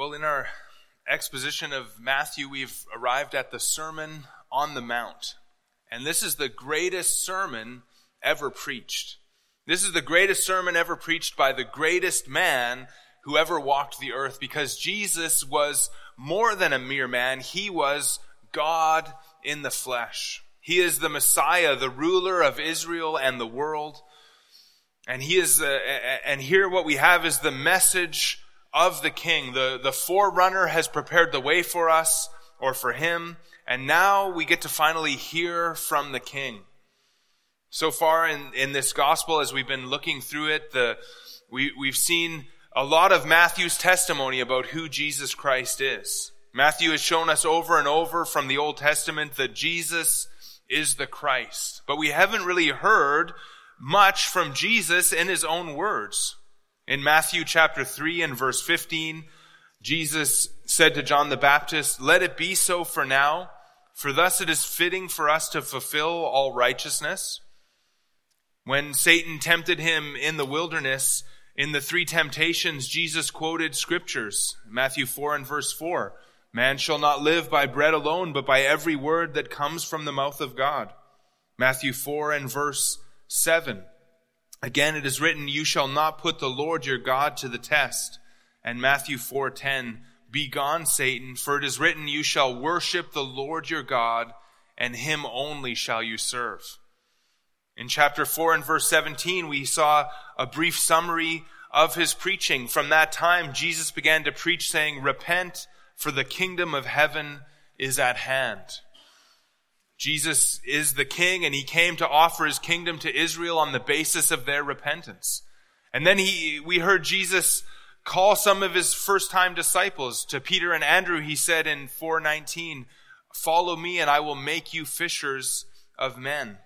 Well, in our exposition of Matthew, we've arrived at the Sermon on the Mount. And this is the greatest sermon ever preached. This is the greatest sermon ever preached by the greatest man who ever walked the earth because Jesus was more than a mere man. He was God in the flesh. He is the Messiah, the ruler of Israel and the world. And he is, uh, and here what we have is the message of the king. The, the forerunner has prepared the way for us or for him. And now we get to finally hear from the king. So far in, in this gospel, as we've been looking through it, the, we, we've seen a lot of Matthew's testimony about who Jesus Christ is. Matthew has shown us over and over from the Old Testament that Jesus is the Christ. But we haven't really heard much from Jesus in his own words. In Matthew chapter 3 and verse 15, Jesus said to John the Baptist, Let it be so for now, for thus it is fitting for us to fulfill all righteousness. When Satan tempted him in the wilderness, in the three temptations, Jesus quoted scriptures. Matthew 4 and verse 4. Man shall not live by bread alone, but by every word that comes from the mouth of God. Matthew 4 and verse 7. Again, it is written, You shall not put the Lord your God to the test. And Matthew 4:10, Begone, Satan, for it is written, You shall worship the Lord your God, and him only shall you serve. In chapter 4 and verse 17, we saw a brief summary of his preaching. From that time, Jesus began to preach, saying, Repent, for the kingdom of heaven is at hand. Jesus is the king and he came to offer his kingdom to Israel on the basis of their repentance. And then he, we heard Jesus call some of his first time disciples to Peter and Andrew. He said in 419, follow me and I will make you fishers of men.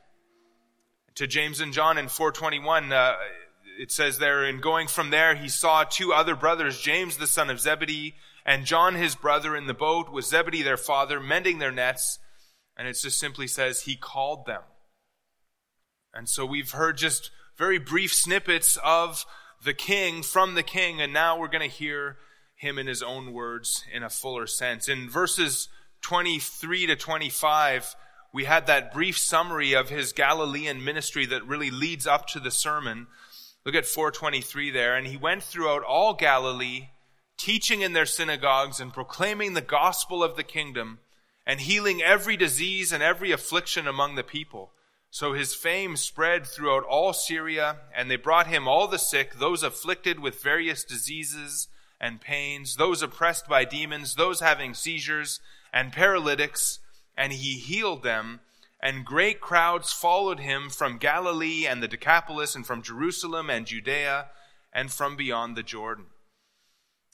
To James and John in 421, uh, it says there, in going from there, he saw two other brothers, James the son of Zebedee and John his brother in the boat with Zebedee their father, mending their nets. And it just simply says, He called them. And so we've heard just very brief snippets of the king from the king, and now we're going to hear him in his own words in a fuller sense. In verses 23 to 25, we had that brief summary of his Galilean ministry that really leads up to the sermon. Look at 423 there. And he went throughout all Galilee, teaching in their synagogues and proclaiming the gospel of the kingdom and healing every disease and every affliction among the people. So his fame spread throughout all Syria, and they brought him all the sick, those afflicted with various diseases and pains, those oppressed by demons, those having seizures and paralytics, and he healed them. And great crowds followed him from Galilee and the Decapolis, and from Jerusalem and Judea, and from beyond the Jordan.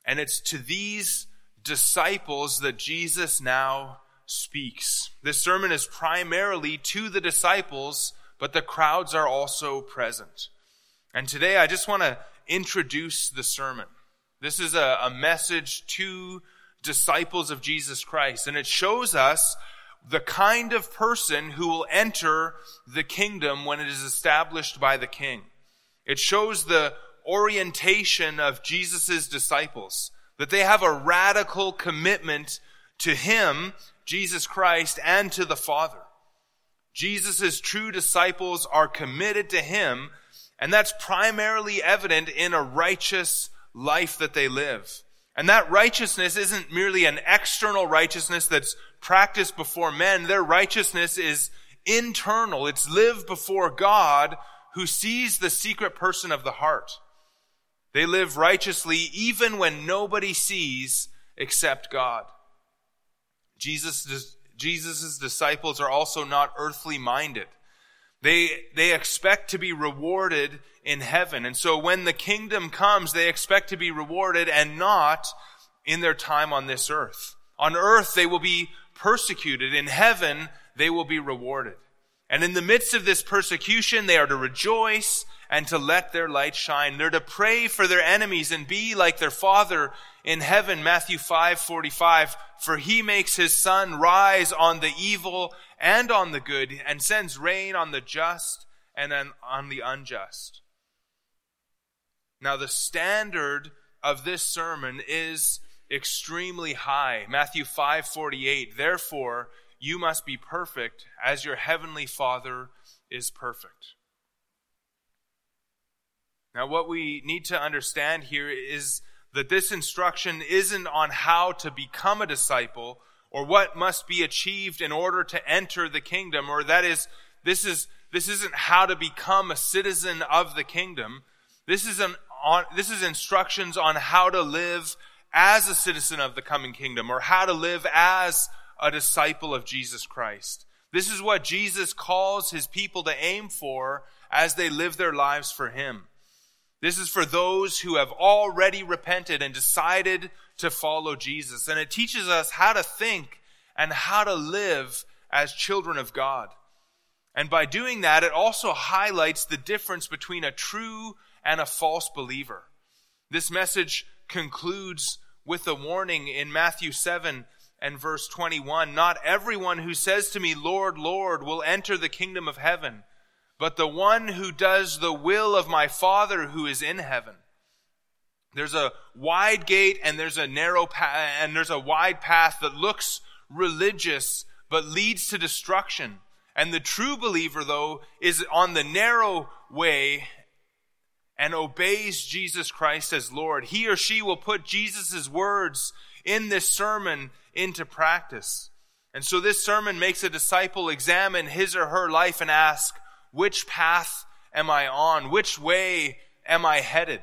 And it's to these disciples that Jesus now speaks. This sermon is primarily to the disciples, but the crowds are also present. And today I just want to introduce the sermon. This is a, a message to disciples of Jesus Christ, and it shows us the kind of person who will enter the kingdom when it is established by the king. It shows the orientation of Jesus' disciples, that they have a radical commitment to him Jesus Christ and to the Father. Jesus' true disciples are committed to Him, and that's primarily evident in a righteous life that they live. And that righteousness isn't merely an external righteousness that's practiced before men. Their righteousness is internal. It's lived before God who sees the secret person of the heart. They live righteously even when nobody sees except God. Jesus' Jesus' disciples are also not earthly minded. They, they expect to be rewarded in heaven. And so when the kingdom comes, they expect to be rewarded and not in their time on this earth. On earth, they will be persecuted. In heaven, they will be rewarded. And in the midst of this persecution, they are to rejoice and to let their light shine. They're to pray for their enemies and be like their Father in heaven, Matthew 5, 45, for he makes his sun rise on the evil and on the good, and sends rain on the just and on the unjust. Now, the standard of this sermon is extremely high. Matthew 5:48. Therefore, you must be perfect as your heavenly Father is perfect. Now, what we need to understand here is that this instruction isn't on how to become a disciple or what must be achieved in order to enter the kingdom, or that is, this is, this isn't how to become a citizen of the kingdom. This is an, on, this is instructions on how to live as a citizen of the coming kingdom, or how to live as a disciple of Jesus Christ. This is what Jesus calls his people to aim for as they live their lives for him. This is for those who have already repented and decided to follow Jesus. And it teaches us how to think and how to live as children of God. And by doing that, it also highlights the difference between a true and a false believer. This message concludes with a warning in Matthew 7 and verse 21. Not everyone who says to me, Lord, Lord, will enter the kingdom of heaven but the one who does the will of my Father who is in heaven. There's a wide gate and there's a narrow path, and there's a wide path that looks religious, but leads to destruction. And the true believer, though, is on the narrow way and obeys Jesus Christ as Lord. He or she will put Jesus' words in this sermon into practice. And so this sermon makes a disciple examine his or her life and ask, which path am I on? Which way am I headed?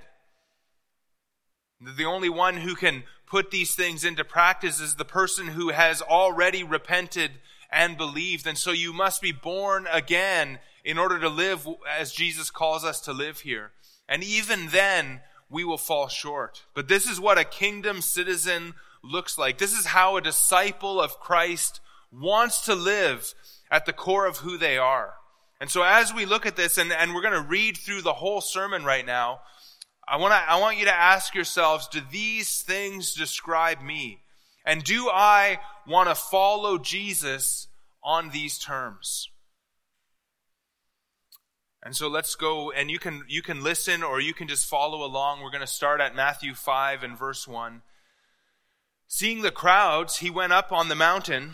The only one who can put these things into practice is the person who has already repented and believed. And so you must be born again in order to live as Jesus calls us to live here. And even then, we will fall short. But this is what a kingdom citizen looks like. This is how a disciple of Christ wants to live at the core of who they are. And so as we look at this, and, and we're going to read through the whole sermon right now, I want to, I want you to ask yourselves, do these things describe me? And do I want to follow Jesus on these terms? And so let's go, and you can, you can listen or you can just follow along. We're going to start at Matthew 5 and verse 1. Seeing the crowds, he went up on the mountain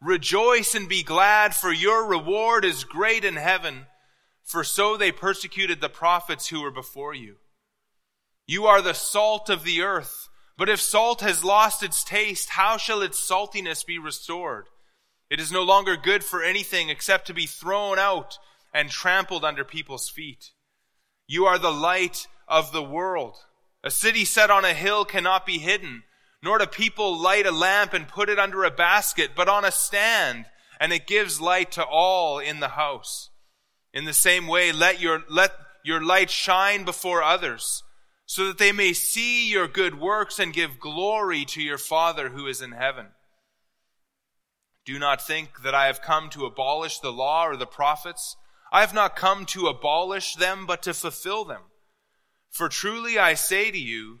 Rejoice and be glad, for your reward is great in heaven, for so they persecuted the prophets who were before you. You are the salt of the earth, but if salt has lost its taste, how shall its saltiness be restored? It is no longer good for anything except to be thrown out and trampled under people's feet. You are the light of the world. A city set on a hill cannot be hidden. Nor do people light a lamp and put it under a basket, but on a stand, and it gives light to all in the house. In the same way, let your, let your light shine before others, so that they may see your good works and give glory to your Father who is in heaven. Do not think that I have come to abolish the law or the prophets. I have not come to abolish them, but to fulfill them. For truly I say to you,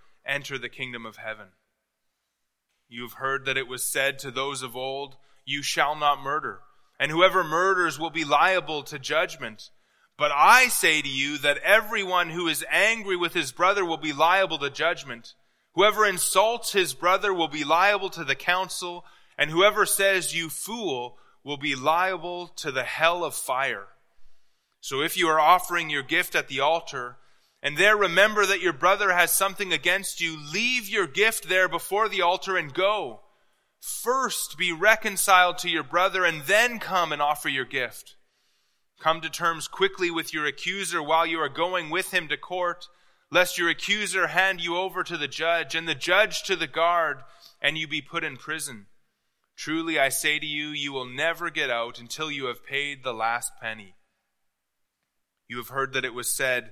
enter the kingdom of heaven. You've heard that it was said to those of old, You shall not murder, and whoever murders will be liable to judgment. But I say to you that everyone who is angry with his brother will be liable to judgment. Whoever insults his brother will be liable to the council, and whoever says, You fool, will be liable to the hell of fire. So if you are offering your gift at the altar, and there remember that your brother has something against you, leave your gift there before the altar and go. First be reconciled to your brother and then come and offer your gift. Come to terms quickly with your accuser while you are going with him to court, lest your accuser hand you over to the judge and the judge to the guard and you be put in prison. Truly I say to you, you will never get out until you have paid the last penny. You have heard that it was said,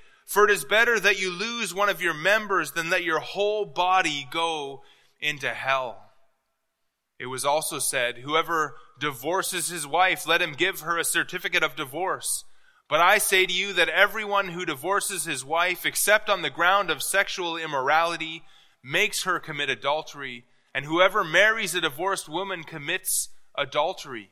For it is better that you lose one of your members than that your whole body go into hell. It was also said, Whoever divorces his wife, let him give her a certificate of divorce. But I say to you that everyone who divorces his wife, except on the ground of sexual immorality, makes her commit adultery, and whoever marries a divorced woman commits adultery.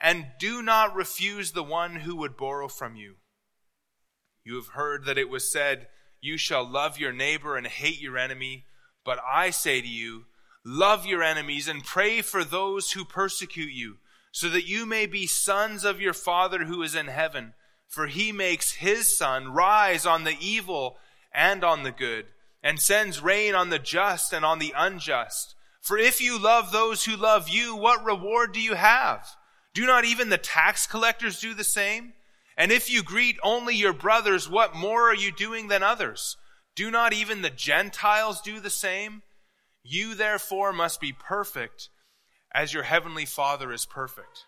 and do not refuse the one who would borrow from you. You have heard that it was said, You shall love your neighbor and hate your enemy. But I say to you, Love your enemies and pray for those who persecute you, so that you may be sons of your Father who is in heaven. For he makes his sun rise on the evil and on the good, and sends rain on the just and on the unjust. For if you love those who love you, what reward do you have? Do not even the tax collectors do the same? And if you greet only your brothers, what more are you doing than others? Do not even the Gentiles do the same? You therefore must be perfect as your heavenly Father is perfect.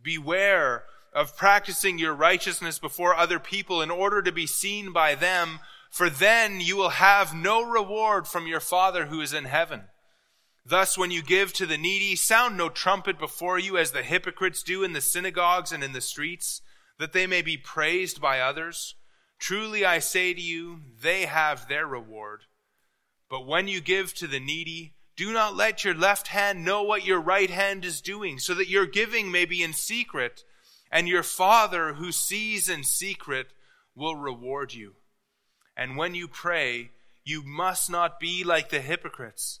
Beware of practicing your righteousness before other people in order to be seen by them, for then you will have no reward from your Father who is in heaven. Thus, when you give to the needy, sound no trumpet before you as the hypocrites do in the synagogues and in the streets, that they may be praised by others. Truly I say to you, they have their reward. But when you give to the needy, do not let your left hand know what your right hand is doing, so that your giving may be in secret, and your Father who sees in secret will reward you. And when you pray, you must not be like the hypocrites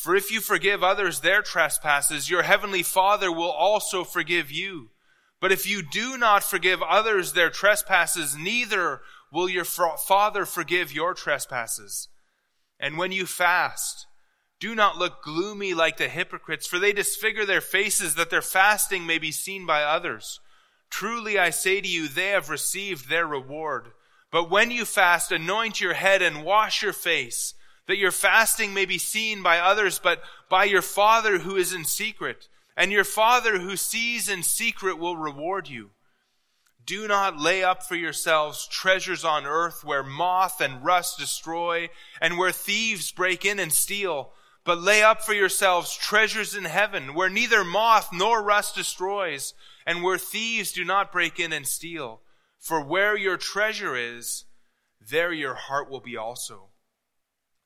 For if you forgive others their trespasses, your heavenly Father will also forgive you. But if you do not forgive others their trespasses, neither will your Father forgive your trespasses. And when you fast, do not look gloomy like the hypocrites, for they disfigure their faces that their fasting may be seen by others. Truly I say to you, they have received their reward. But when you fast, anoint your head and wash your face, that your fasting may be seen by others, but by your Father who is in secret. And your Father who sees in secret will reward you. Do not lay up for yourselves treasures on earth where moth and rust destroy and where thieves break in and steal, but lay up for yourselves treasures in heaven where neither moth nor rust destroys and where thieves do not break in and steal. For where your treasure is, there your heart will be also.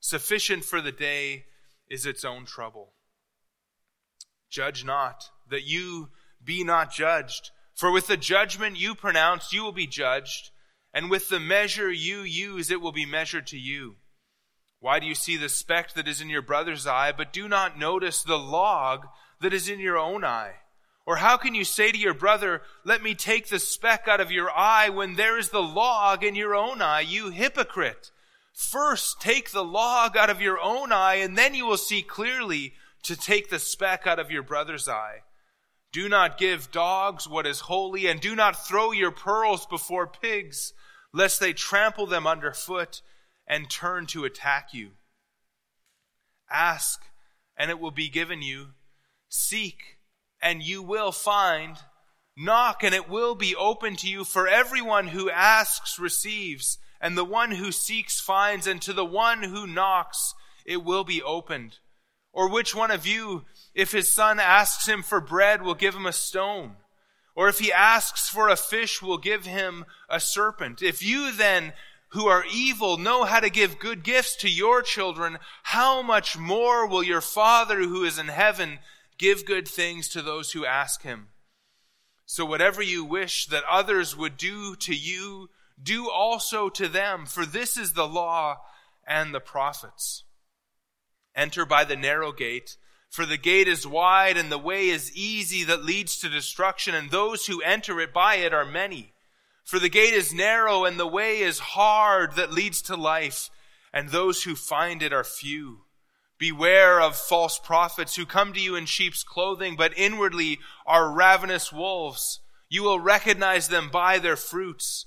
Sufficient for the day is its own trouble. Judge not, that you be not judged. For with the judgment you pronounce, you will be judged, and with the measure you use, it will be measured to you. Why do you see the speck that is in your brother's eye, but do not notice the log that is in your own eye? Or how can you say to your brother, let me take the speck out of your eye when there is the log in your own eye, you hypocrite? First take the log out of your own eye and then you will see clearly to take the speck out of your brother's eye. Do not give dogs what is holy and do not throw your pearls before pigs, lest they trample them underfoot and turn to attack you. Ask and it will be given you. Seek, and you will find. Knock, and it will be open to you. For everyone who asks receives, and the one who seeks finds, and to the one who knocks it will be opened. Or which one of you, if his son asks him for bread, will give him a stone? Or if he asks for a fish, will give him a serpent? If you then, who are evil know how to give good gifts to your children, how much more will your Father who is in heaven give good things to those who ask him? So whatever you wish that others would do to you, do also to them, for this is the law and the prophets. Enter by the narrow gate, for the gate is wide and the way is easy that leads to destruction, and those who enter it by it are many. For the gate is narrow and the way is hard that leads to life, and those who find it are few. Beware of false prophets who come to you in sheep's clothing, but inwardly are ravenous wolves. You will recognize them by their fruits.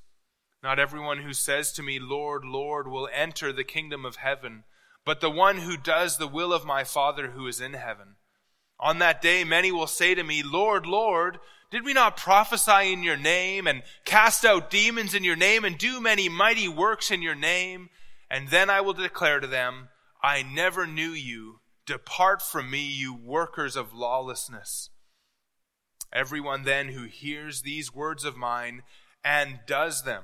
Not everyone who says to me, Lord, Lord, will enter the kingdom of heaven, but the one who does the will of my Father who is in heaven. On that day, many will say to me, Lord, Lord, did we not prophesy in your name and cast out demons in your name and do many mighty works in your name? And then I will declare to them, I never knew you. Depart from me, you workers of lawlessness. Everyone then who hears these words of mine and does them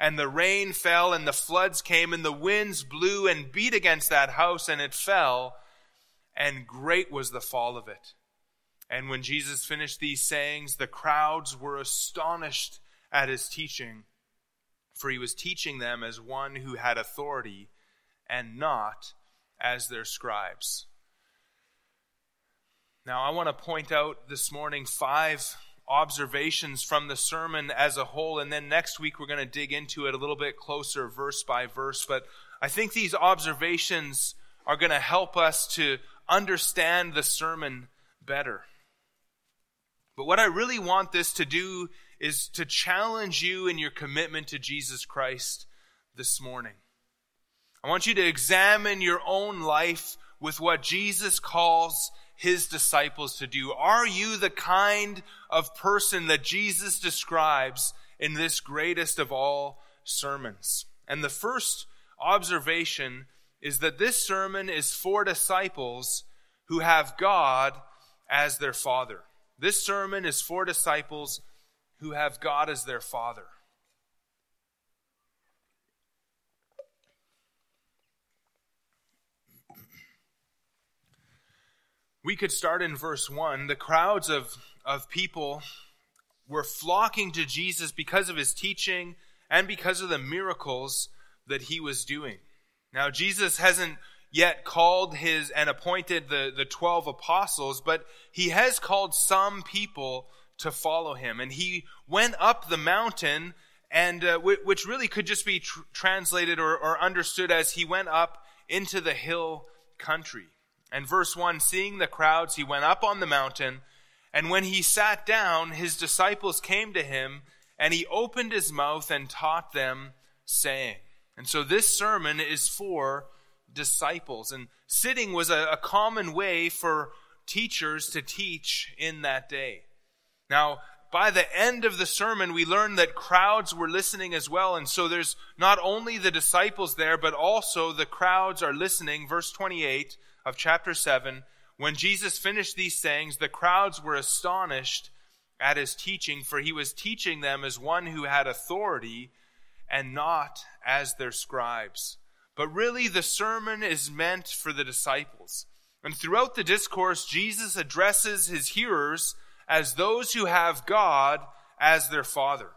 and the rain fell and the floods came and the winds blew and beat against that house and it fell and great was the fall of it. And when Jesus finished these sayings, the crowds were astonished at his teaching, for he was teaching them as one who had authority and not as their scribes. Now, I want to point out this morning five observations from the sermon as a whole. And then next week, we're going to dig into it a little bit closer, verse by verse. But I think these observations are going to help us to understand the sermon better. But what I really want this to do is to challenge you in your commitment to Jesus Christ this morning. I want you to examine your own life with what Jesus calls his disciples to do? Are you the kind of person that Jesus describes in this greatest of all sermons? And the first observation is that this sermon is for disciples who have God as their father. This sermon is for disciples who have God as their father. We could start in verse 1. The crowds of, of people were flocking to Jesus because of his teaching and because of the miracles that he was doing. Now, Jesus hasn't yet called his and appointed the, the 12 apostles, but he has called some people to follow him. And he went up the mountain, and uh, which really could just be tr- translated or, or understood as he went up into the hill country. And verse 1 Seeing the crowds, he went up on the mountain, and when he sat down, his disciples came to him, and he opened his mouth and taught them, saying. And so this sermon is for disciples. And sitting was a, a common way for teachers to teach in that day. Now, by the end of the sermon, we learn that crowds were listening as well. And so there's not only the disciples there, but also the crowds are listening. Verse 28 of chapter 7, when Jesus finished these sayings, the crowds were astonished at his teaching, for he was teaching them as one who had authority and not as their scribes. But really, the sermon is meant for the disciples. And throughout the discourse, Jesus addresses his hearers as those who have God as their Father.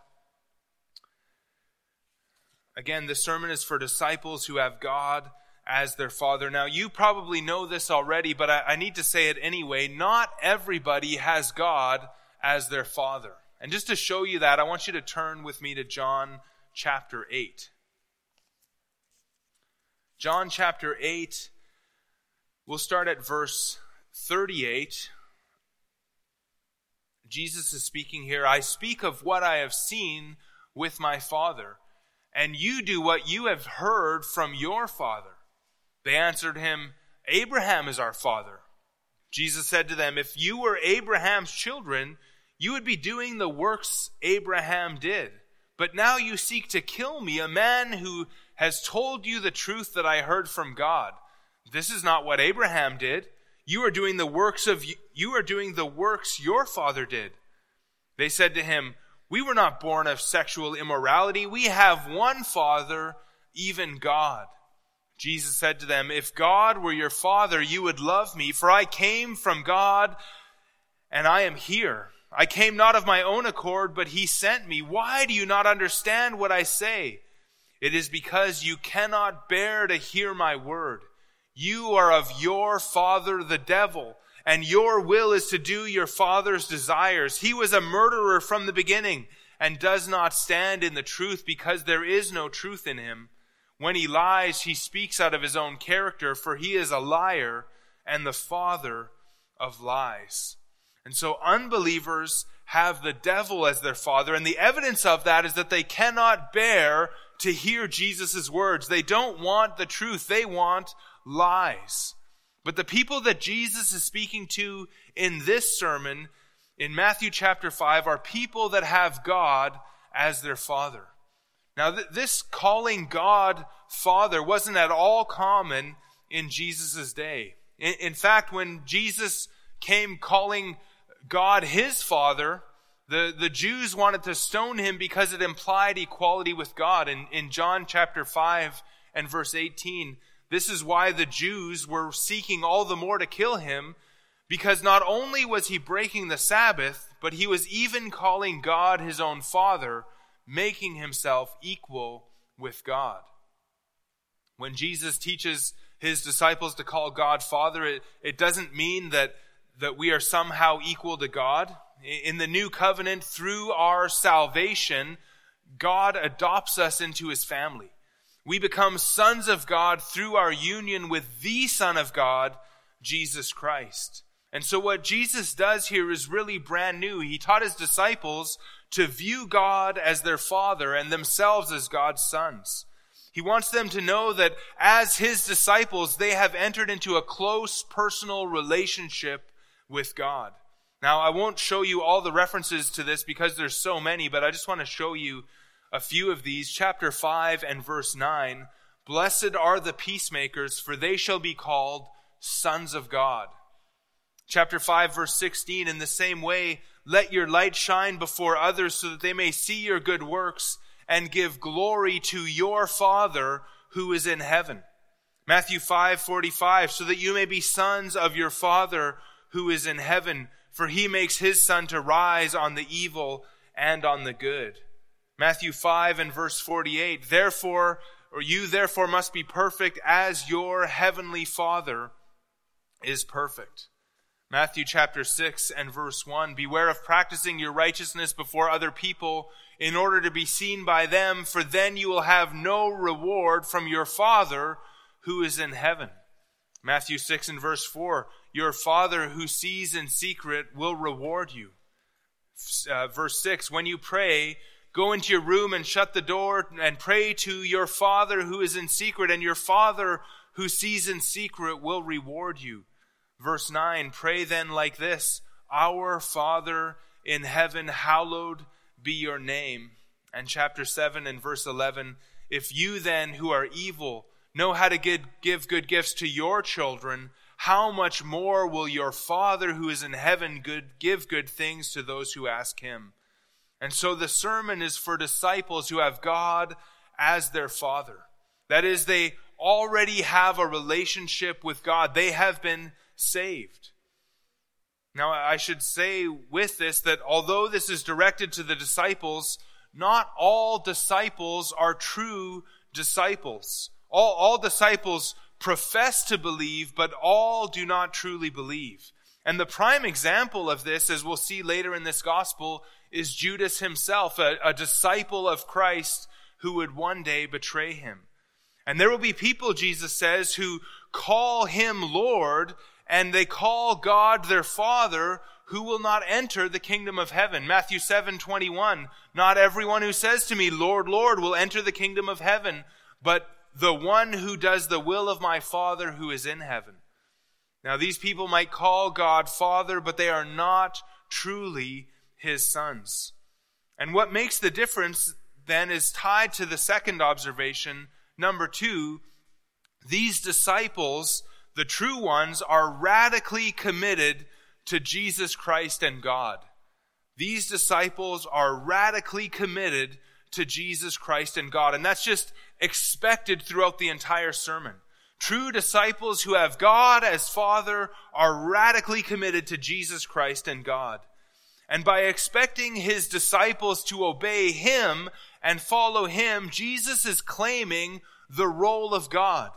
Again, the sermon is for disciples who have God as their father. Now, you probably know this already, but I, I, need to say it anyway. Not everybody has God as their father. And just to show you that, I want you to turn with me to John chapter 8. John chapter 8, we'll start at verse 38. Jesus is speaking here. I speak of what I have seen with my Father, and you do what you have heard from your Father. They answered him, Abraham is our father. Jesus said to them, If you were Abraham's children, you would be doing the works Abraham did. But now you seek to kill me, a man who has told you the truth that I heard from God. This is not what Abraham did. You are doing the works of you are doing the works your father did. They said to him, We were not born of sexual immorality. We have one father, even God. Jesus said to them, If God were your father, you would love me, for I came from God and I am here. I came not of my own accord, but he sent me. Why do you not understand what I say? It is because you cannot bear to hear my word. You are of your father, the devil, and your will is to do your father's desires. He was a murderer from the beginning and does not stand in the truth because there is no truth in him. When he lies, he speaks out of his own character, for he is a liar and the father of lies. And so unbelievers have the devil as their father, and the evidence of that is that they cannot bear to hear Jesus' words. They don't want the truth. They want lies. But the people that Jesus is speaking to in this sermon in Matthew chapter 5 are people that have God as their father. Now, th- this calling God Father wasn't at all common in Jesus' day. In, in fact, when Jesus came calling God his Father, the, the Jews wanted to stone him because it implied equality with God. In, in John chapter 5 and verse 18, this is why the Jews were seeking all the more to kill him, because not only was he breaking the Sabbath, but he was even calling God his own Father, making himself equal with God. When Jesus teaches his disciples to call God Father, it, it doesn't mean that, that we are somehow equal to God. In the new covenant, through our salvation, God adopts us into his family. We become sons of God through our union with the Son of God, Jesus Christ. And so what Jesus does here is really brand new. He taught his disciples to view God as their father and themselves as God's sons. He wants them to know that as his disciples, they have entered into a close personal relationship with God. Now, I won't show you all the references to this because there's so many, but I just want to show you a few of these. Chapter 5 and verse 9. Blessed are the peacemakers, for they shall be called sons of God. Chapter 5 verse 16. In the same way, let your light shine before others so that they may see your good works and give glory to your Father who is in heaven. Matthew 5:45 so that you may be sons of your Father who is in heaven for he makes his sun to rise on the evil and on the good. Matthew 5 and verse 48 Therefore or you therefore must be perfect as your heavenly Father is perfect. Matthew chapter 6 and verse 1 Beware of practicing your righteousness before other people in order to be seen by them, for then you will have no reward from your Father who is in heaven. Matthew 6 and verse 4 Your Father who sees in secret will reward you. Uh, verse 6 When you pray, go into your room and shut the door and pray to your Father who is in secret, and your Father who sees in secret will reward you. Verse 9, pray then like this Our Father in heaven, hallowed be your name. And chapter 7 and verse 11, if you then who are evil know how to give, give good gifts to your children, how much more will your Father who is in heaven good, give good things to those who ask him? And so the sermon is for disciples who have God as their Father. That is, they already have a relationship with God. They have been saved. Now, I should say with this that although this is directed to the disciples, not all disciples are true disciples. All, all disciples profess to believe, but all do not truly believe. And the prime example of this, as we'll see later in this gospel, is Judas himself, a, a disciple of Christ who would one day betray him. And there will be people, Jesus says, who call him Lord, and they call God their Father who will not enter the kingdom of heaven. Matthew 7, 21. Not everyone who says to me, Lord, Lord, will enter the kingdom of heaven, but the one who does the will of my Father who is in heaven. Now these people might call God Father, but they are not truly his sons. And what makes the difference then is tied to the second observation. Number two, these disciples the true ones, are radically committed to Jesus Christ and God. These disciples are radically committed to Jesus Christ and God. And that's just expected throughout the entire sermon. True disciples who have God as Father are radically committed to Jesus Christ and God. And by expecting his disciples to obey him and follow him, Jesus is claiming the role of God.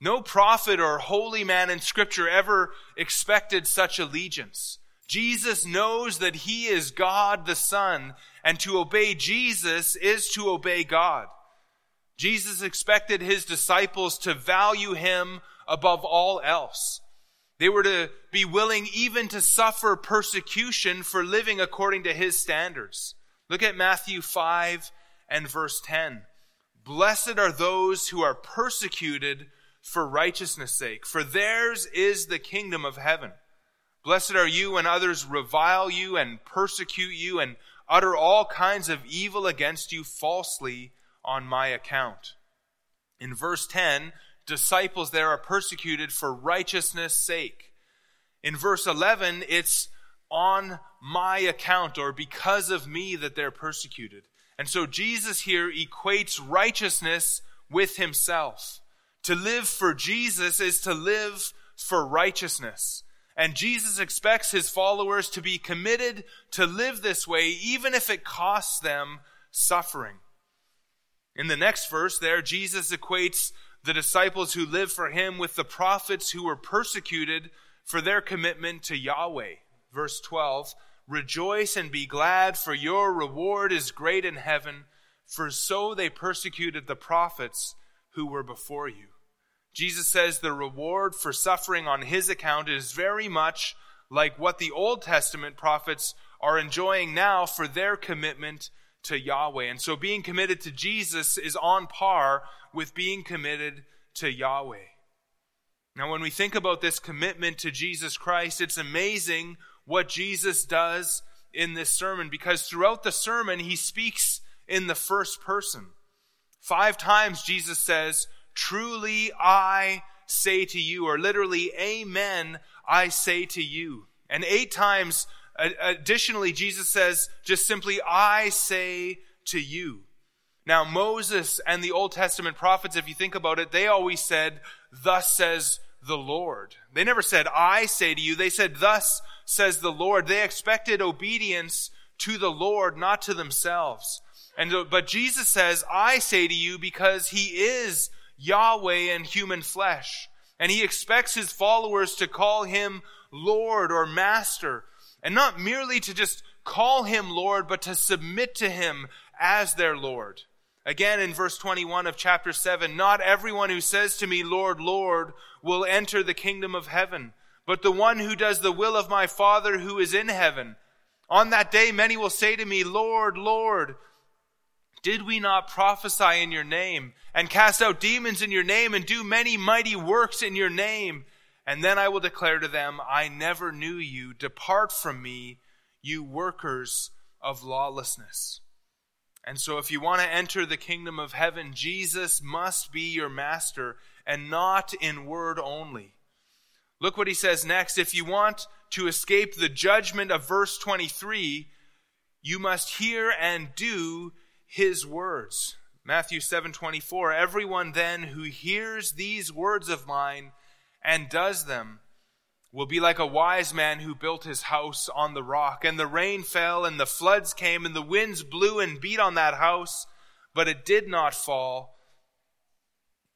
No prophet or holy man in scripture ever expected such allegiance. Jesus knows that he is God the Son, and to obey Jesus is to obey God. Jesus expected his disciples to value him above all else. They were to be willing even to suffer persecution for living according to his standards. Look at Matthew 5 and verse 10. Blessed are those who are persecuted for righteousness' sake, for theirs is the kingdom of heaven. Blessed are you when others revile you and persecute you and utter all kinds of evil against you falsely on my account. In verse 10, disciples there are persecuted for righteousness' sake. In verse 11, it's on my account or because of me that they're persecuted. And so Jesus here equates righteousness with himself. To live for Jesus is to live for righteousness. And Jesus expects his followers to be committed to live this way, even if it costs them suffering. In the next verse, there, Jesus equates the disciples who live for him with the prophets who were persecuted for their commitment to Yahweh. Verse 12 Rejoice and be glad, for your reward is great in heaven, for so they persecuted the prophets who were before you. Jesus says the reward for suffering on his account is very much like what the Old Testament prophets are enjoying now for their commitment to Yahweh. And so being committed to Jesus is on par with being committed to Yahweh. Now, when we think about this commitment to Jesus Christ, it's amazing what Jesus does in this sermon because throughout the sermon, he speaks in the first person. Five times Jesus says, Truly I say to you, or literally, Amen, I say to you. And eight times additionally, Jesus says just simply, I say to you. Now, Moses and the Old Testament prophets, if you think about it, they always said, Thus says the Lord. They never said, I say to you. They said, Thus says the Lord. They expected obedience to the Lord, not to themselves. And, but Jesus says, I say to you because he is Yahweh in human flesh. And he expects his followers to call him Lord or Master. And not merely to just call him Lord, but to submit to him as their Lord. Again, in verse 21 of chapter 7, not everyone who says to me, Lord, Lord, will enter the kingdom of heaven, but the one who does the will of my Father who is in heaven. On that day, many will say to me, Lord, Lord, did we not prophesy in your name and cast out demons in your name and do many mighty works in your name? And then I will declare to them, I never knew you. Depart from me, you workers of lawlessness. And so, if you want to enter the kingdom of heaven, Jesus must be your master and not in word only. Look what he says next. If you want to escape the judgment of verse 23, you must hear and do his words. Matthew 7:24 Everyone then who hears these words of mine and does them will be like a wise man who built his house on the rock and the rain fell and the floods came and the winds blew and beat on that house but it did not fall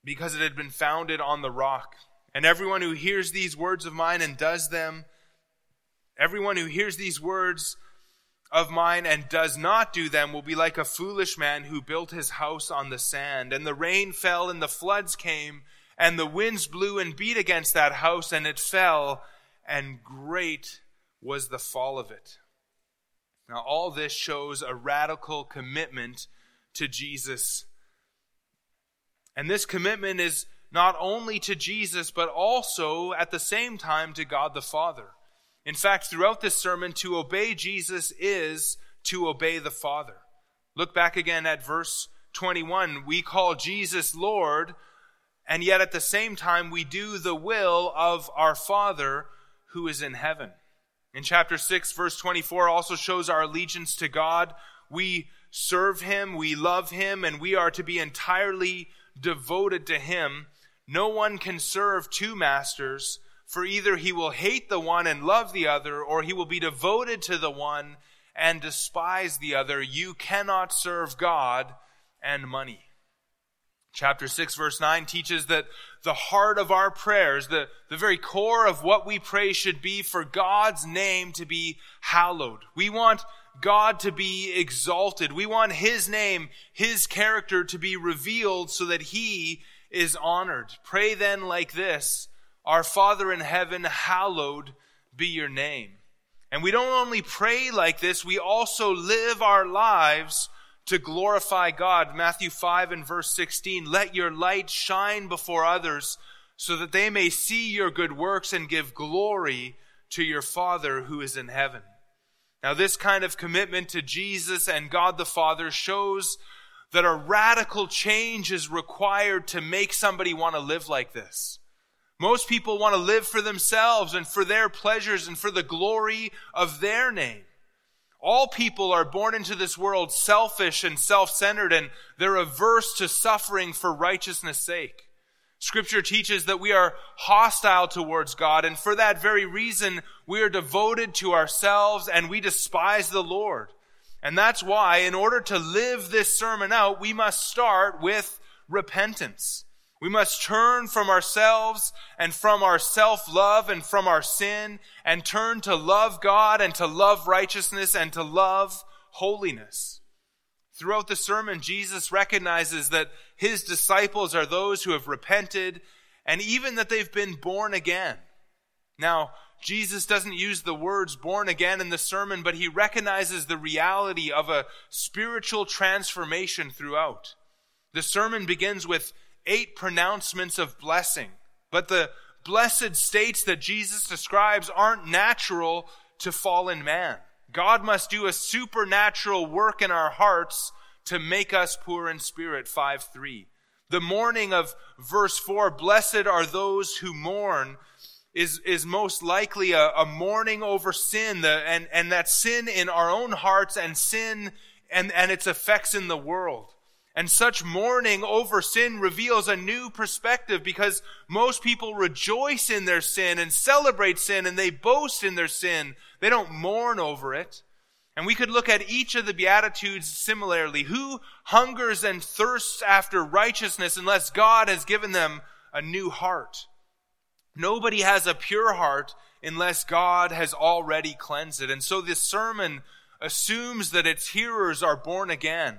because it had been founded on the rock and everyone who hears these words of mine and does them everyone who hears these words of mine and does not do them will be like a foolish man who built his house on the sand. And the rain fell and the floods came and the winds blew and beat against that house and it fell and great was the fall of it. Now all this shows a radical commitment to Jesus. And this commitment is not only to Jesus, but also at the same time to God the Father. In fact, throughout this sermon, to obey Jesus is to obey the Father. Look back again at verse 21. We call Jesus Lord and yet at the same time we do the will of our Father who is in heaven. In chapter 6, verse 24 also shows our allegiance to God. We serve Him, we love Him, and we are to be entirely devoted to Him. No one can serve two masters, for either he will hate the one and love the other, or he will be devoted to the one and despise the other. You cannot serve God and money. Chapter 6 verse 9 teaches that the heart of our prayers, the, the very core of what we pray should be for God's name to be hallowed. We want God to be exalted. We want His name, His character to be revealed so that He is honored. Pray then like this, Our Father in heaven, hallowed be your name. And we don't only pray like this, we also live our lives to glorify God. Matthew 5 and verse 16, let your light shine before others so that they may see your good works and give glory to your Father who is in heaven. Now, this kind of commitment to Jesus and God the Father shows that a radical change is required to make somebody want to live like this. Most people want to live for themselves and for their pleasures and for the glory of their name. All people are born into this world selfish and self-centered and they're averse to suffering for righteousness sake. Scripture teaches that we are hostile towards God and for that very reason we are devoted to ourselves and we despise the Lord. And that's why in order to live this sermon out, we must start with repentance. We must turn from ourselves and from our self-love and from our sin and turn to love God and to love righteousness and to love holiness. Throughout the sermon, Jesus recognizes that his disciples are those who have repented and even that they've been born again. Now, Jesus doesn't use the words born again in the sermon, but he recognizes the reality of a spiritual transformation throughout. The sermon begins with eight pronouncements of blessing. But the blessed states that Jesus describes aren't natural to fallen man. God must do a supernatural work in our hearts to make us poor in spirit. 5 3. The mourning of verse 4, blessed are those who mourn, is, is most likely a, a mourning over sin, the, and, and that sin in our own hearts and sin and, and its effects in the world. And such mourning over sin reveals a new perspective because most people rejoice in their sin and celebrate sin and they boast in their sin. They don't mourn over it. And we could look at each of the Beatitudes similarly. Who hungers and thirsts after righteousness unless God has given them a new heart? Nobody has a pure heart unless God has already cleansed it. And so this sermon assumes that its hearers are born again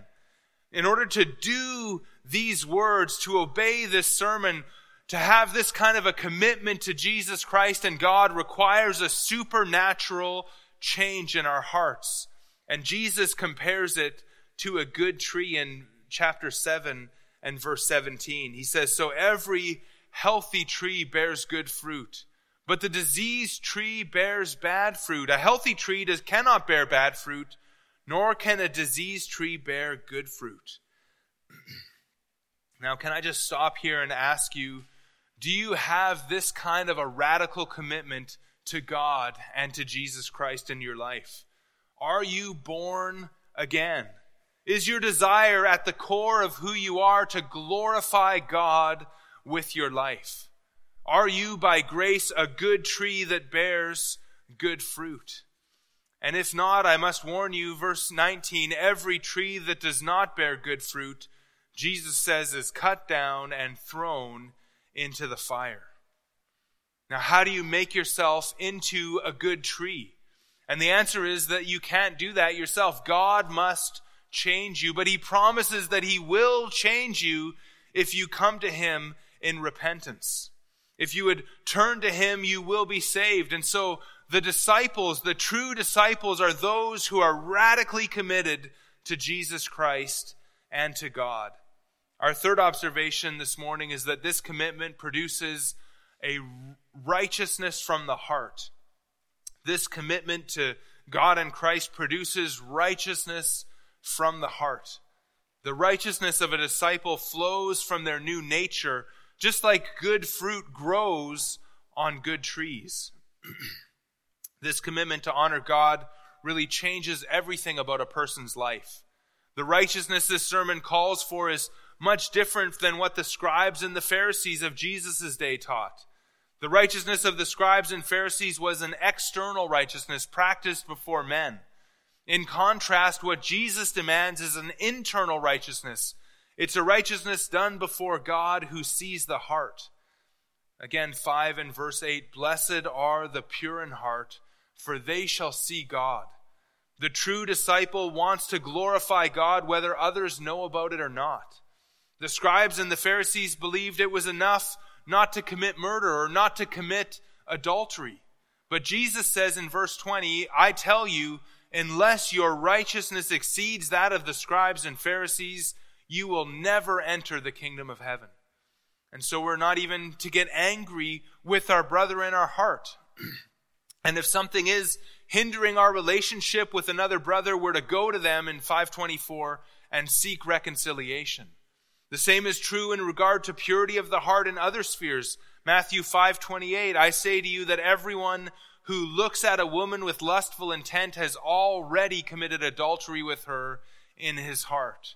in order to do these words, to obey this sermon, to have this kind of a commitment to Jesus Christ and God requires a supernatural change in our hearts. And Jesus compares it to a good tree in chapter 7 and verse 17. He says, So every healthy tree bears good fruit, but the diseased tree bears bad fruit. A healthy tree does, cannot bear bad fruit, nor can a diseased tree bear good fruit. now, can I just stop here and ask you do you have this kind of a radical commitment to God and to Jesus Christ in your life? Are you born again? Is your desire at the core of who you are to glorify God with your life? Are you by grace a good tree that bears good fruit? And if not, I must warn you, verse 19, every tree that does not bear good fruit, Jesus says, is cut down and thrown into the fire. Now, how do you make yourself into a good tree? And the answer is that you can't do that yourself. God must change you, but He promises that He will change you if you come to Him in repentance. If you would turn to Him, you will be saved. And so the disciples, the true disciples, are those who are radically committed to Jesus Christ and to God. Our third observation this morning is that this commitment produces a righteousness from the heart. This commitment to God and Christ produces righteousness from the heart. The righteousness of a disciple flows from their new nature just like good fruit grows on good trees. this commitment to honor God really changes everything about a person's life. The righteousness this sermon calls for is much different than what the scribes and the Pharisees of Jesus' day taught. The righteousness of the scribes and Pharisees was an external righteousness practiced before men. In contrast, what Jesus demands is an internal righteousness. It's a righteousness done before God who sees the heart. Again, 5 and verse 8 Blessed are the pure in heart, for they shall see God. The true disciple wants to glorify God whether others know about it or not. The scribes and the Pharisees believed it was enough not to commit murder or not to commit adultery. But Jesus says in verse 20, I tell you, unless your righteousness exceeds that of the scribes and Pharisees, you will never enter the kingdom of heaven. And so we're not even to get angry with our brother in our heart. and if something is hindering our relationship with another brother, we're to go to them in 524 and seek reconciliation. The same is true in regard to purity of the heart in other spheres. Matthew 5:28 I say to you that everyone who looks at a woman with lustful intent has already committed adultery with her in his heart.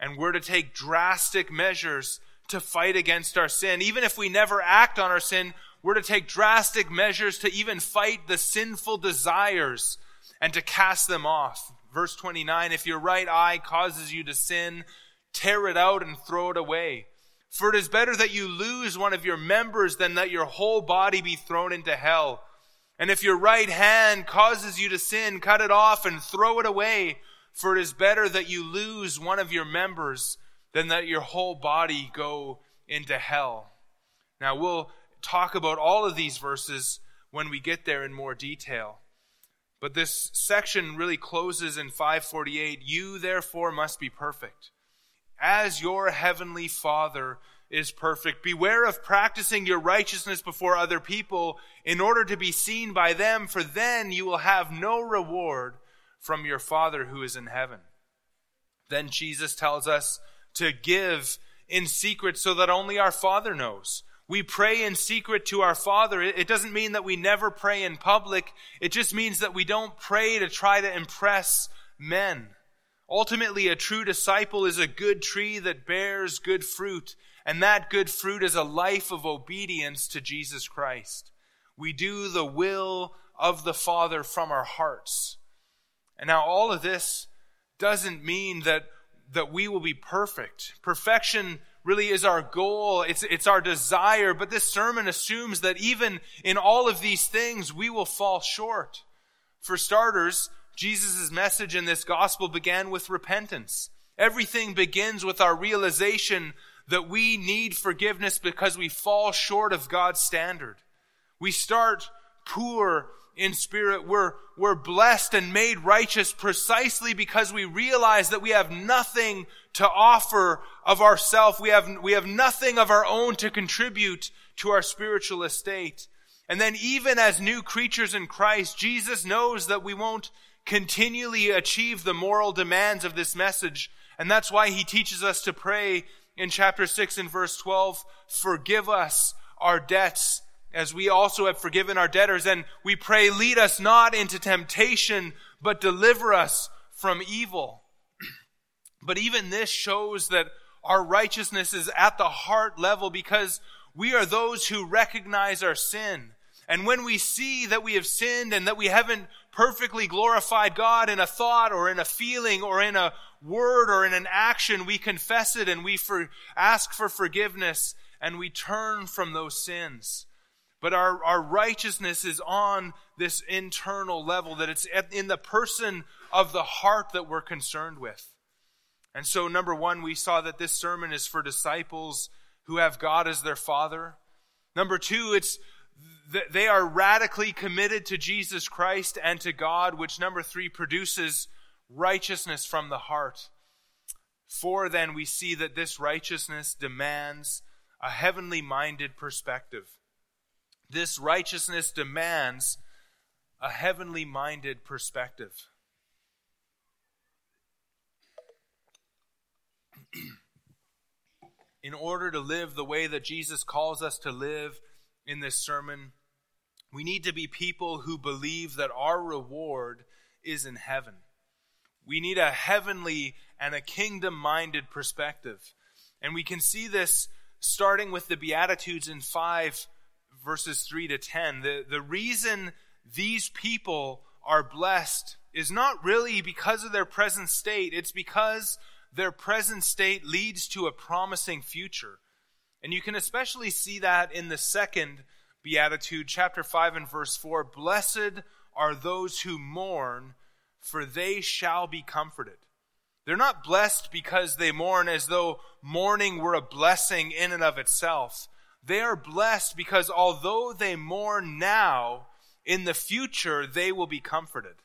And we're to take drastic measures to fight against our sin. Even if we never act on our sin, we're to take drastic measures to even fight the sinful desires and to cast them off. Verse 29, if your right eye causes you to sin, tear it out and throw it away. For it is better that you lose one of your members than that your whole body be thrown into hell. And if your right hand causes you to sin, cut it off and throw it away. For it is better that you lose one of your members than that your whole body go into hell. Now we'll talk about all of these verses when we get there in more detail. But this section really closes in 548. You therefore must be perfect as your heavenly Father is perfect. Beware of practicing your righteousness before other people in order to be seen by them, for then you will have no reward from your Father who is in heaven. Then Jesus tells us to give in secret so that only our Father knows. We pray in secret to our Father. It doesn't mean that we never pray in public. It just means that we don't pray to try to impress men. Ultimately, a true disciple is a good tree that bears good fruit, and that good fruit is a life of obedience to Jesus Christ. We do the will of the Father from our hearts. And now all of this doesn't mean that, that we will be perfect. Perfection really is our goal. It's, it's our desire. But this sermon assumes that even in all of these things, we will fall short. For starters, Jesus' message in this gospel began with repentance. Everything begins with our realization that we need forgiveness because we fall short of God's standard. We start poor in spirit. We're, we're blessed and made righteous precisely because we realize that we have nothing to offer of ourself. We have, we have nothing of our own to contribute to our spiritual estate. And then even as new creatures in Christ, Jesus knows that we won't continually achieve the moral demands of this message. And that's why he teaches us to pray in chapter 6 and verse 12, forgive us our debts as we also have forgiven our debtors. And we pray, lead us not into temptation, but deliver us from evil. But even this shows that our righteousness is at the heart level because we are those who recognize our sin. And when we see that we have sinned and that we haven't perfectly glorified God in a thought or in a feeling or in a word or in an action, we confess it and we for, ask for forgiveness and we turn from those sins. But our, our righteousness is on this internal level, that it's in the person of the heart that we're concerned with. And so, number one, we saw that this sermon is for disciples who have God as their Father. Number two, it's that they are radically committed to Jesus Christ and to God, which number three produces righteousness from the heart. For then we see that this righteousness demands a heavenly minded perspective. This righteousness demands a heavenly minded perspective. In order to live the way that Jesus calls us to live in this sermon, we need to be people who believe that our reward is in heaven. We need a heavenly and a kingdom minded perspective. And we can see this starting with the Beatitudes in 5 verses 3 to 10. The, the reason these people are blessed is not really because of their present state, it's because their present state leads to a promising future. And you can especially see that in the second beatitude, chapter 5 and verse 4. Blessed are those who mourn, for they shall be comforted. They're not blessed because they mourn as though mourning were a blessing in and of itself. They are blessed because although they mourn now, in the future they will be comforted.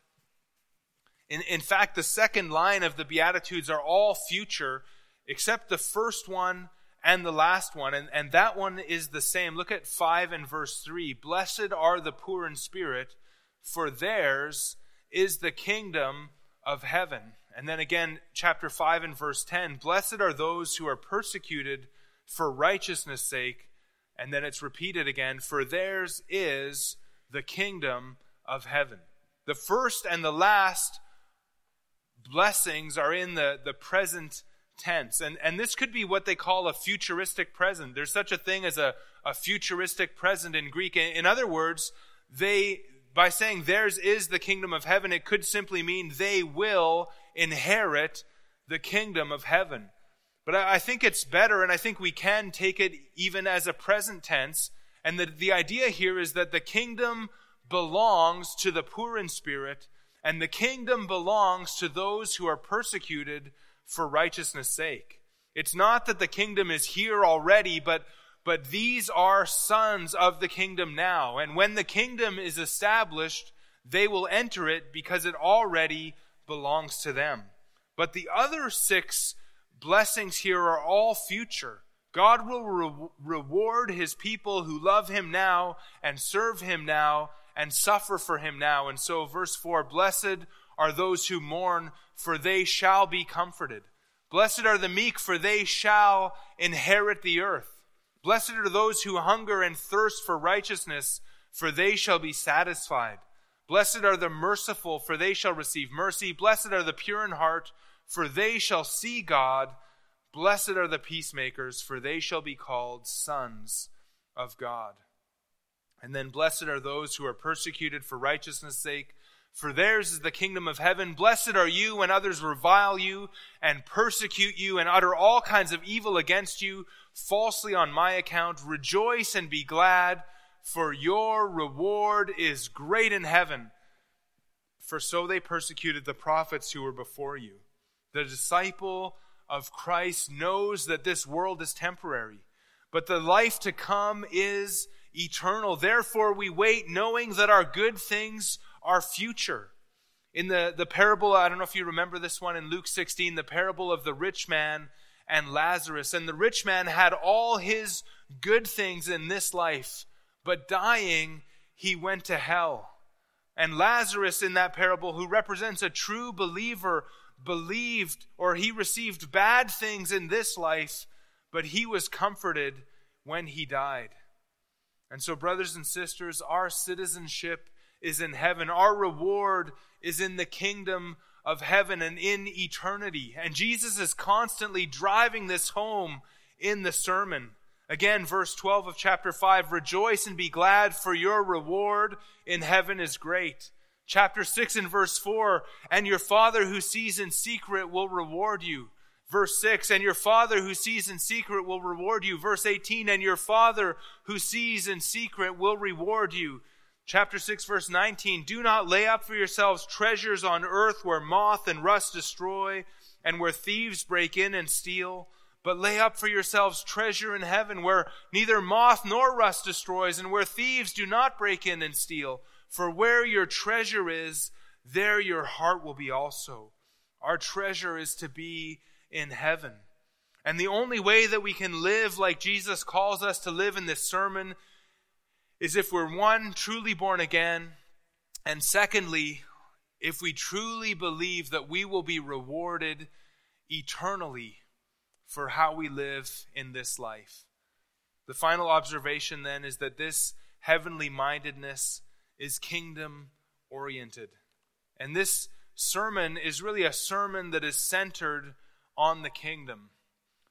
In, in fact, the second line of the Beatitudes are all future, except the first one and the last one. And, and that one is the same. Look at 5 and verse 3. Blessed are the poor in spirit, for theirs is the kingdom of heaven. And then again, chapter 5 and verse 10 Blessed are those who are persecuted for righteousness' sake. And then it's repeated again, for theirs is the kingdom of heaven. The first and the last blessings are in the, the present tense. And, and this could be what they call a futuristic present. There's such a thing as a, a futuristic present in Greek. In, in other words, they, by saying theirs is the kingdom of heaven, it could simply mean they will inherit the kingdom of heaven. But I think it's better, and I think we can take it even as a present tense. And the, the idea here is that the kingdom belongs to the poor in spirit, and the kingdom belongs to those who are persecuted for righteousness' sake. It's not that the kingdom is here already, but, but these are sons of the kingdom now. And when the kingdom is established, they will enter it because it already belongs to them. But the other six blessings here are all future. God will re- reward his people who love him now and serve him now and suffer for him now. And so, verse 4 Blessed are those who mourn, for they shall be comforted. Blessed are the meek, for they shall inherit the earth. Blessed are those who hunger and thirst for righteousness, for they shall be satisfied. Blessed are the merciful, for they shall receive mercy. Blessed are the pure in heart, for they shall see God. Blessed are the peacemakers, for they shall be called sons of God. And then blessed are those who are persecuted for righteousness' sake, for theirs is the kingdom of heaven. Blessed are you when others revile you and persecute you and utter all kinds of evil against you falsely on my account. Rejoice and be glad for your reward is great in heaven. For so they persecuted the prophets who were before you. The disciple of Christ knows that this world is temporary, but the life to come is eternal. Therefore, we wait, knowing that our good things are future. In the, the parable, I don't know if you remember this one in Luke 16, the parable of the rich man and Lazarus. And the rich man had all his good things in this life but dying, he went to hell. And Lazarus in that parable, who represents a true believer, believed or he received bad things in this life, but he was comforted when he died. And so, brothers and sisters, our citizenship is in heaven. Our reward is in the kingdom of heaven and in eternity. And Jesus is constantly driving this home in the sermon. Again, verse 12 of chapter 5 Rejoice and be glad, for your reward in heaven is great. Chapter 6 and verse 4 And your Father who sees in secret will reward you. Verse 6 And your Father who sees in secret will reward you. Verse 18 And your Father who sees in secret will reward you. Chapter 6, verse 19 Do not lay up for yourselves treasures on earth where moth and rust destroy and where thieves break in and steal but lay up for yourselves treasure in heaven where neither moth nor rust destroys and where thieves do not break in and steal. For where your treasure is, there your heart will be also. Our treasure is to be in heaven. And the only way that we can live like Jesus calls us to live in this sermon is if we're one, truly born again, and secondly, if we truly believe that we will be rewarded eternally for how we live in this life. The final observation then is that this heavenly mindedness is kingdom oriented. And this sermon is really a sermon that is centered on the kingdom.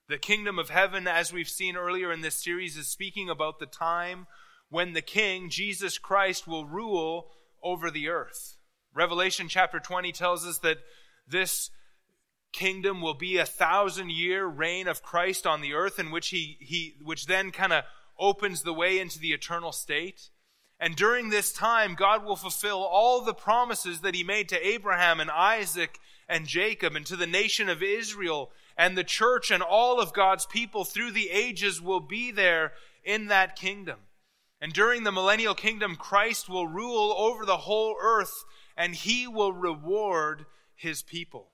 The kingdom of heaven, as we've seen earlier in this series, is speaking about the time when the king, Jesus Christ, will rule over the earth. Revelation chapter 20 tells us that this kingdom will be a thousand year reign of Christ on the earth in which he, he which then kind of opens the way into the eternal state. And during this time, God will fulfill all the promises that he made to Abraham and Isaac and Jacob and to the nation of Israel and the church and all of God's people through the ages will be there in that kingdom. And during the millennial kingdom, Christ will rule over the whole earth and he will reward his people.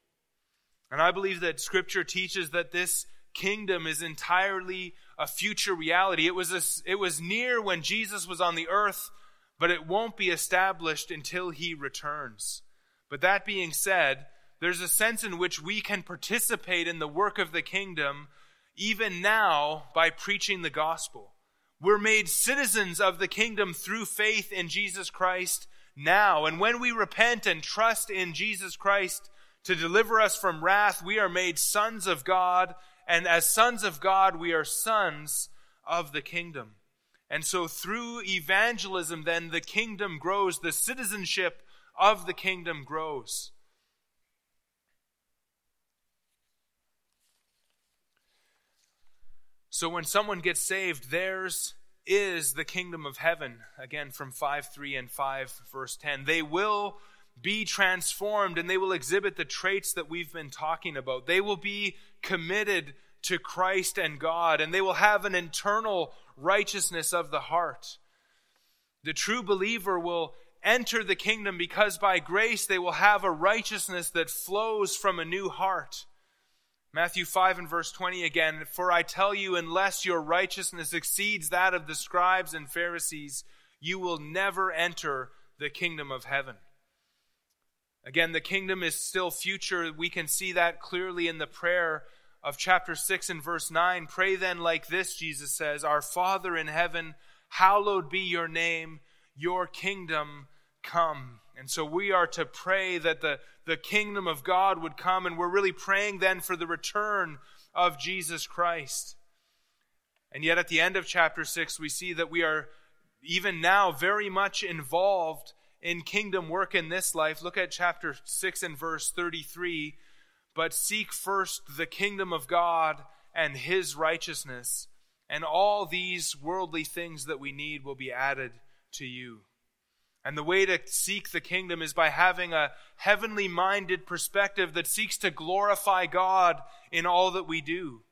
And I believe that scripture teaches that this kingdom is entirely a future reality. It was, a, it was near when Jesus was on the earth, but it won't be established until he returns. But that being said, there's a sense in which we can participate in the work of the kingdom even now by preaching the gospel. We're made citizens of the kingdom through faith in Jesus Christ now. And when we repent and trust in Jesus Christ, to deliver us from wrath, we are made sons of God, and as sons of God, we are sons of the kingdom. And so through evangelism, then the kingdom grows, the citizenship of the kingdom grows. So when someone gets saved, theirs is the kingdom of heaven. Again, from 5 3 and 5 verse 10. They will be transformed and they will exhibit the traits that we've been talking about. They will be committed to Christ and God and they will have an internal righteousness of the heart. The true believer will enter the kingdom because by grace they will have a righteousness that flows from a new heart. Matthew 5 and verse 20 again, For I tell you, unless your righteousness exceeds that of the scribes and Pharisees, you will never enter the kingdom of heaven. Again, the kingdom is still future. We can see that clearly in the prayer of chapter 6 and verse 9. Pray then like this, Jesus says, Our Father in heaven, hallowed be your name, your kingdom come. And so we are to pray that the, the kingdom of God would come, and we're really praying then for the return of Jesus Christ. And yet at the end of chapter 6, we see that we are even now very much involved in kingdom work in this life, look at chapter 6 and verse 33. But seek first the kingdom of God and his righteousness, and all these worldly things that we need will be added to you. And the way to seek the kingdom is by having a heavenly minded perspective that seeks to glorify God in all that we do.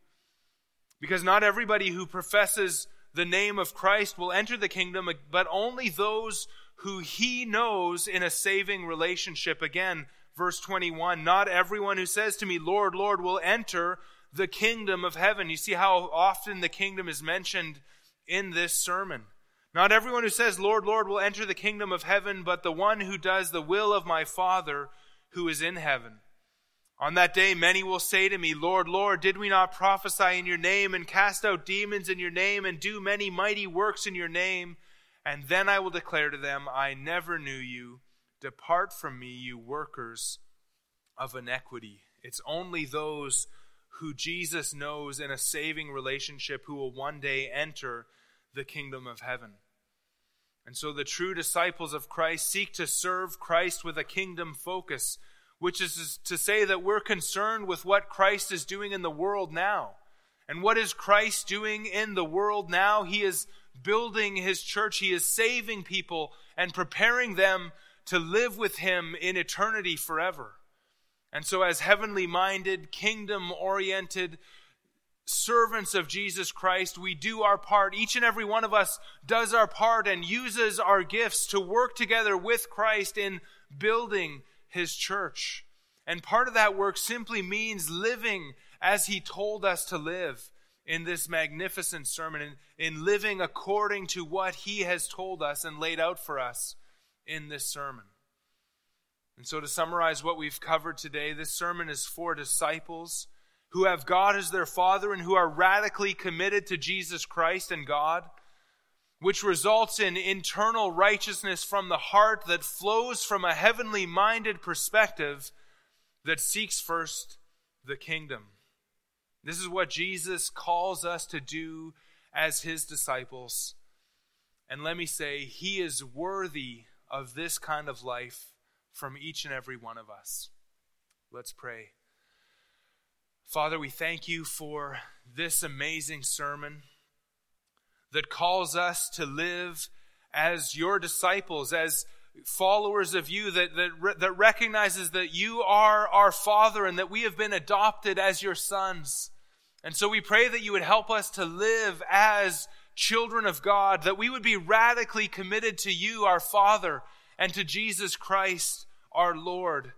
Because not everybody who professes the name of Christ will enter the kingdom, but only those who he knows in a saving relationship. Again, verse 21 Not everyone who says to me, Lord, Lord, will enter the kingdom of heaven. You see how often the kingdom is mentioned in this sermon. Not everyone who says, Lord, Lord, will enter the kingdom of heaven, but the one who does the will of my Father who is in heaven. On that day, many will say to me, Lord, Lord, did we not prophesy in your name and cast out demons in your name and do many mighty works in your name? And then I will declare to them, I never knew you. Depart from me, you workers of iniquity. It's only those who Jesus knows in a saving relationship who will one day enter the kingdom of heaven. And so the true disciples of Christ seek to serve Christ with a kingdom focus, which is to say that we're concerned with what Christ is doing in the world now. And what is Christ doing in the world now? He is building his church. He is saving people and preparing them to live with him in eternity forever. And so, as heavenly minded, kingdom oriented servants of Jesus Christ, we do our part. Each and every one of us does our part and uses our gifts to work together with Christ in building his church. And part of that work simply means living as he told us to live in this magnificent sermon, in, in living according to what he has told us and laid out for us in this sermon. And so, to summarize what we've covered today, this sermon is for disciples who have God as their Father and who are radically committed to Jesus Christ and God, which results in internal righteousness from the heart that flows from a heavenly minded perspective that seeks first the kingdom. This is what Jesus calls us to do as his disciples. And let me say, he is worthy of this kind of life from each and every one of us. Let's pray. Father, we thank you for this amazing sermon that calls us to live as your disciples, as followers of you, that, that, that recognizes that you are our Father and that we have been adopted as your sons. And so we pray that you would help us to live as children of God, that we would be radically committed to you, our Father, and to Jesus Christ, our Lord.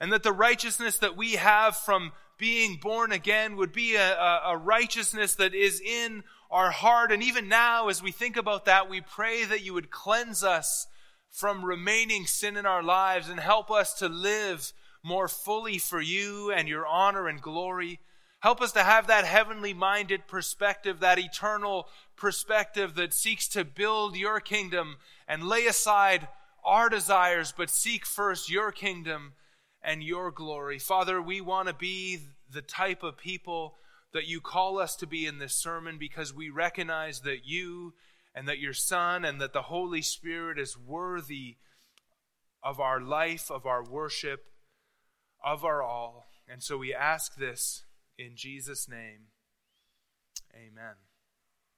And that the righteousness that we have from being born again would be a, a, a righteousness that is in our heart. And even now, as we think about that, we pray that you would cleanse us from remaining sin in our lives and help us to live more fully for you and your honor and glory. Help us to have that heavenly minded perspective, that eternal perspective that seeks to build your kingdom and lay aside our desires, but seek first your kingdom and your glory. Father, we want to be the type of people that you call us to be in this sermon because we recognize that you and that your Son and that the Holy Spirit is worthy of our life, of our worship, of our all. And so we ask this in Jesus' name. Amen.